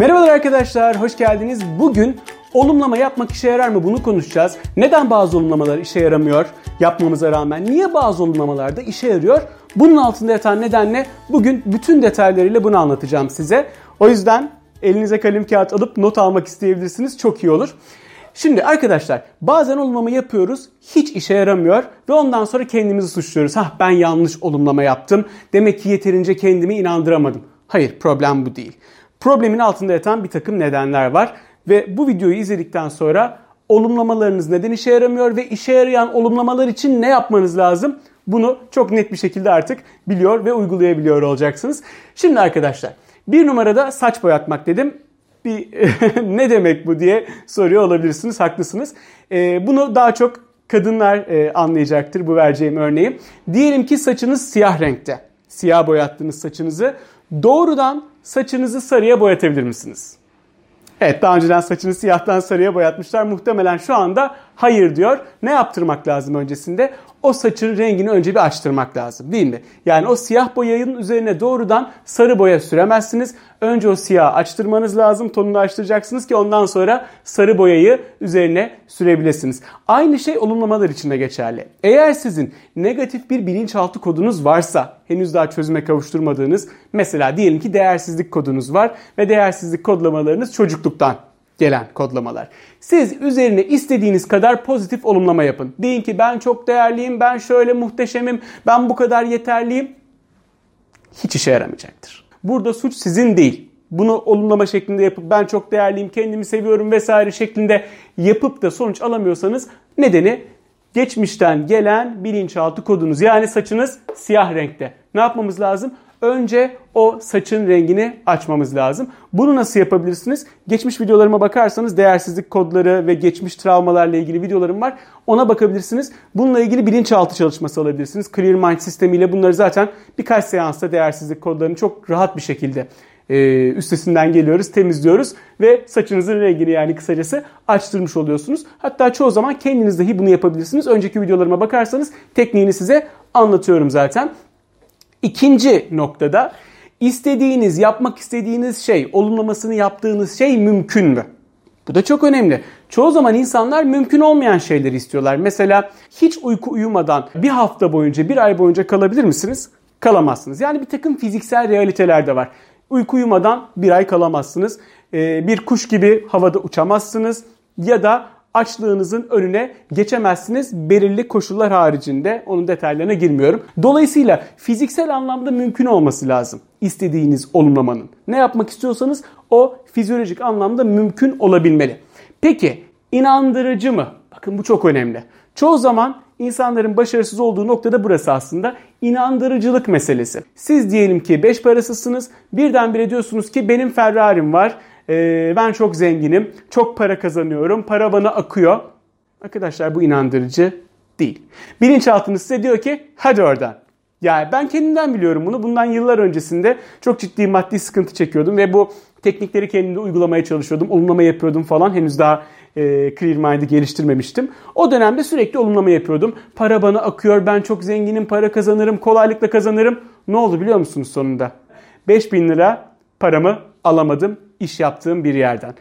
Merhabalar arkadaşlar, hoş geldiniz. Bugün olumlama yapmak işe yarar mı bunu konuşacağız. Neden bazı olumlamalar işe yaramıyor yapmamıza rağmen? Niye bazı olumlamalar da işe yarıyor? Bunun altında yatan neden ne? Bugün bütün detaylarıyla bunu anlatacağım size. O yüzden elinize kalem kağıt alıp not almak isteyebilirsiniz. Çok iyi olur. Şimdi arkadaşlar bazen olumlama yapıyoruz hiç işe yaramıyor ve ondan sonra kendimizi suçluyoruz. Hah ben yanlış olumlama yaptım. Demek ki yeterince kendimi inandıramadım. Hayır problem bu değil. Problemin altında yatan bir takım nedenler var ve bu videoyu izledikten sonra olumlamalarınız neden işe yaramıyor ve işe yarayan olumlamalar için ne yapmanız lazım? Bunu çok net bir şekilde artık biliyor ve uygulayabiliyor olacaksınız. Şimdi arkadaşlar bir numarada saç boyatmak dedim bir ne demek bu diye soruyor olabilirsiniz. Haklısınız. E, bunu daha çok kadınlar e, anlayacaktır bu vereceğim örneği. Diyelim ki saçınız siyah renkte. Siyah boyattığınız saçınızı doğrudan saçınızı sarıya boyatabilir misiniz? Evet daha önceden saçını siyahtan sarıya boyatmışlar. Muhtemelen şu anda hayır diyor. Ne yaptırmak lazım öncesinde? O saçın rengini önce bir açtırmak lazım değil mi? Yani o siyah boyanın üzerine doğrudan sarı boya süremezsiniz. Önce o siyahı açtırmanız lazım. Tonunu açtıracaksınız ki ondan sonra sarı boyayı üzerine sürebilirsiniz. Aynı şey olumlamalar için de geçerli. Eğer sizin negatif bir bilinçaltı kodunuz varsa, henüz daha çözüme kavuşturmadığınız, mesela diyelim ki değersizlik kodunuz var ve değersizlik kodlamalarınız çocukluktan gelen kodlamalar. Siz üzerine istediğiniz kadar pozitif olumlama yapın. Deyin ki ben çok değerliyim, ben şöyle muhteşemim, ben bu kadar yeterliyim. Hiç işe yaramayacaktır. Burada suç sizin değil. Bunu olumlama şeklinde yapıp ben çok değerliyim, kendimi seviyorum vesaire şeklinde yapıp da sonuç alamıyorsanız nedeni geçmişten gelen bilinçaltı kodunuz. Yani saçınız siyah renkte. Ne yapmamız lazım? Önce o saçın rengini açmamız lazım. Bunu nasıl yapabilirsiniz? Geçmiş videolarıma bakarsanız değersizlik kodları ve geçmiş travmalarla ilgili videolarım var. Ona bakabilirsiniz. Bununla ilgili bilinçaltı çalışması alabilirsiniz. Clear Mind sistemiyle bunları zaten birkaç seansta değersizlik kodlarını çok rahat bir şekilde e, üstesinden geliyoruz, temizliyoruz ve saçınızın rengini yani kısacası açtırmış oluyorsunuz. Hatta çoğu zaman kendiniz dahi bunu yapabilirsiniz. Önceki videolarıma bakarsanız tekniğini size anlatıyorum zaten. İkinci noktada istediğiniz, yapmak istediğiniz şey, olumlamasını yaptığınız şey mümkün mü? Bu da çok önemli. Çoğu zaman insanlar mümkün olmayan şeyleri istiyorlar. Mesela hiç uyku uyumadan bir hafta boyunca, bir ay boyunca kalabilir misiniz? Kalamazsınız. Yani bir takım fiziksel realiteler de var. Uyku uyumadan bir ay kalamazsınız. Ee, bir kuş gibi havada uçamazsınız. Ya da açlığınızın önüne geçemezsiniz belirli koşullar haricinde. Onun detaylarına girmiyorum. Dolayısıyla fiziksel anlamda mümkün olması lazım istediğiniz olumlamanın. Ne yapmak istiyorsanız o fizyolojik anlamda mümkün olabilmeli. Peki inandırıcı mı? Bakın bu çok önemli. Çoğu zaman insanların başarısız olduğu noktada burası aslında inandırıcılık meselesi. Siz diyelim ki 5 parasızsınız birdenbire diyorsunuz ki benim Ferrari'm var e, ben çok zenginim, çok para kazanıyorum, para bana akıyor. Arkadaşlar bu inandırıcı değil. Bilinçaltınız size diyor ki hadi oradan. Yani ben kendimden biliyorum bunu. Bundan yıllar öncesinde çok ciddi maddi sıkıntı çekiyordum ve bu teknikleri kendimde uygulamaya çalışıyordum. Olumlama yapıyordum falan. Henüz daha e, Clear Mind'ı geliştirmemiştim. O dönemde sürekli olumlama yapıyordum. Para bana akıyor, ben çok zenginim, para kazanırım, kolaylıkla kazanırım. Ne oldu biliyor musunuz sonunda? 5000 lira paramı alamadım iş yaptığım bir yerden.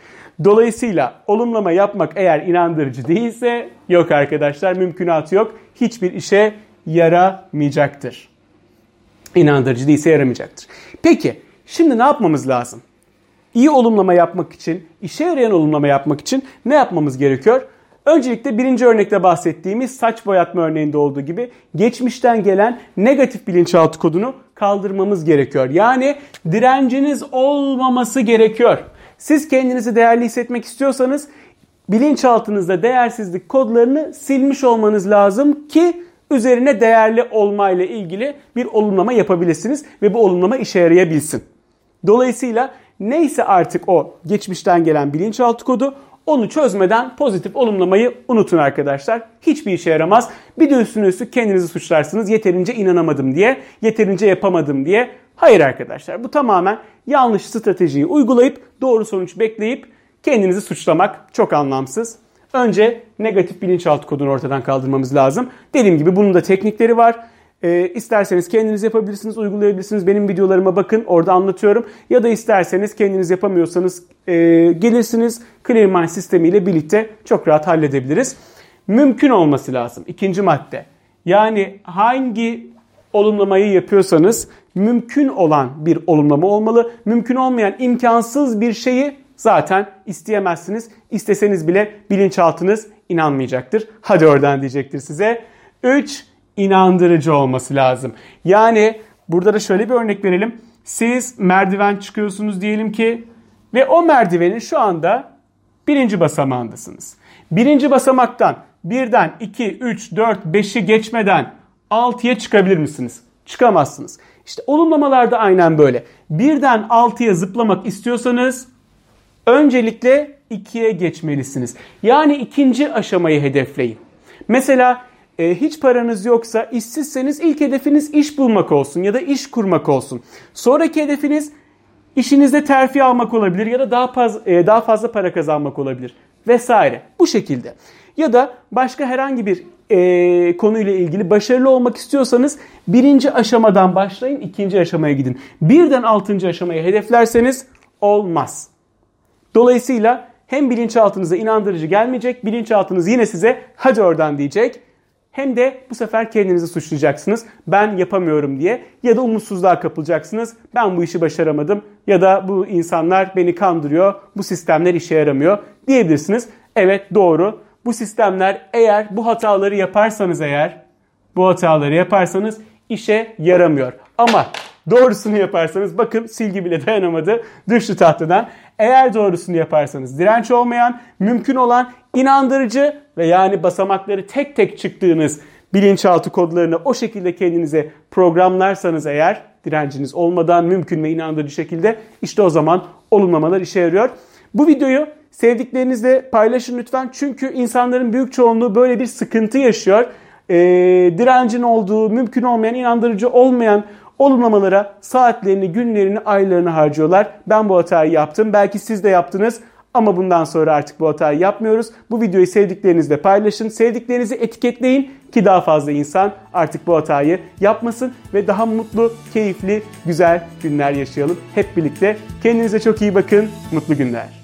Dolayısıyla olumlama yapmak eğer inandırıcı değilse yok arkadaşlar mümkünatı yok. Hiçbir işe yaramayacaktır. İnandırıcı değilse yaramayacaktır. Peki şimdi ne yapmamız lazım? İyi olumlama yapmak için, işe yarayan olumlama yapmak için ne yapmamız gerekiyor? Öncelikle birinci örnekte bahsettiğimiz saç boyatma örneğinde olduğu gibi geçmişten gelen negatif bilinçaltı kodunu kaldırmamız gerekiyor. Yani direnciniz olmaması gerekiyor. Siz kendinizi değerli hissetmek istiyorsanız bilinçaltınızda değersizlik kodlarını silmiş olmanız lazım ki üzerine değerli olmayla ilgili bir olumlama yapabilirsiniz ve bu olumlama işe yarayabilsin. Dolayısıyla neyse artık o geçmişten gelen bilinçaltı kodu onu çözmeden pozitif olumlamayı unutun arkadaşlar. Hiçbir işe yaramaz. Bir de üstüne üstlük kendinizi suçlarsınız. Yeterince inanamadım diye, yeterince yapamadım diye. Hayır arkadaşlar bu tamamen yanlış stratejiyi uygulayıp doğru sonuç bekleyip kendinizi suçlamak çok anlamsız. Önce negatif bilinçaltı kodunu ortadan kaldırmamız lazım. Dediğim gibi bunun da teknikleri var. E, isterseniz kendiniz yapabilirsiniz, uygulayabilirsiniz. Benim videolarıma bakın, orada anlatıyorum. Ya da isterseniz kendiniz yapamıyorsanız e, gelirsiniz ClearMind sistemiyle birlikte çok rahat halledebiliriz. Mümkün olması lazım. İkinci madde. Yani hangi olumlamayı yapıyorsanız mümkün olan bir olumlama olmalı. Mümkün olmayan imkansız bir şeyi zaten isteyemezsiniz. İsteseniz bile bilinçaltınız inanmayacaktır. Hadi oradan diyecektir size. 3 inandırıcı olması lazım. Yani burada da şöyle bir örnek verelim. Siz merdiven çıkıyorsunuz diyelim ki ve o merdivenin şu anda birinci basamağındasınız. Birinci basamaktan birden 2, 3, 4, 5'i geçmeden 6'ya çıkabilir misiniz? Çıkamazsınız. İşte olumlamalarda aynen böyle. Birden 6'ya zıplamak istiyorsanız öncelikle 2'ye geçmelisiniz. Yani ikinci aşamayı hedefleyin. Mesela e, hiç paranız yoksa işsizseniz ilk hedefiniz iş bulmak olsun ya da iş kurmak olsun. Sonraki hedefiniz işinizde terfi almak olabilir ya da daha fazla, e, daha fazla para kazanmak olabilir vesaire. Bu şekilde. Ya da başka herhangi bir e, konuyla ilgili başarılı olmak istiyorsanız birinci aşamadan başlayın, ikinci aşamaya gidin. Birden altıncı aşamayı hedeflerseniz olmaz. Dolayısıyla hem bilinçaltınıza inandırıcı gelmeyecek, bilinçaltınız yine size hadi oradan diyecek. Hem de bu sefer kendinizi suçlayacaksınız. Ben yapamıyorum diye ya da umutsuzluğa kapılacaksınız. Ben bu işi başaramadım ya da bu insanlar beni kandırıyor. Bu sistemler işe yaramıyor diyebilirsiniz. Evet doğru. Bu sistemler eğer bu hataları yaparsanız eğer bu hataları yaparsanız işe yaramıyor. Ama doğrusunu yaparsanız bakın silgi bile dayanamadı düştü tahtadan. Eğer doğrusunu yaparsanız direnç olmayan, mümkün olan, inandırıcı ve yani basamakları tek tek çıktığınız bilinçaltı kodlarını o şekilde kendinize programlarsanız eğer direnciniz olmadan mümkün ve inandırıcı şekilde işte o zaman olumlamalar işe yarıyor. Bu videoyu sevdiklerinizle paylaşın lütfen çünkü insanların büyük çoğunluğu böyle bir sıkıntı yaşıyor. Ee, direncin olduğu, mümkün olmayan, inandırıcı olmayan olumlamalara saatlerini, günlerini, aylarını harcıyorlar. Ben bu hatayı yaptım. Belki siz de yaptınız. Ama bundan sonra artık bu hatayı yapmıyoruz. Bu videoyu sevdiklerinizle paylaşın. Sevdiklerinizi etiketleyin ki daha fazla insan artık bu hatayı yapmasın ve daha mutlu, keyifli, güzel günler yaşayalım hep birlikte. Kendinize çok iyi bakın. Mutlu günler.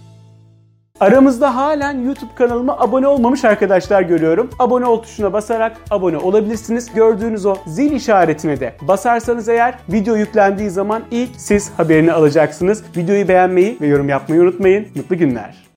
Aramızda halen YouTube kanalıma abone olmamış arkadaşlar görüyorum. Abone ol tuşuna basarak abone olabilirsiniz. Gördüğünüz o zil işaretine de basarsanız eğer video yüklendiği zaman ilk siz haberini alacaksınız. Videoyu beğenmeyi ve yorum yapmayı unutmayın. Mutlu günler.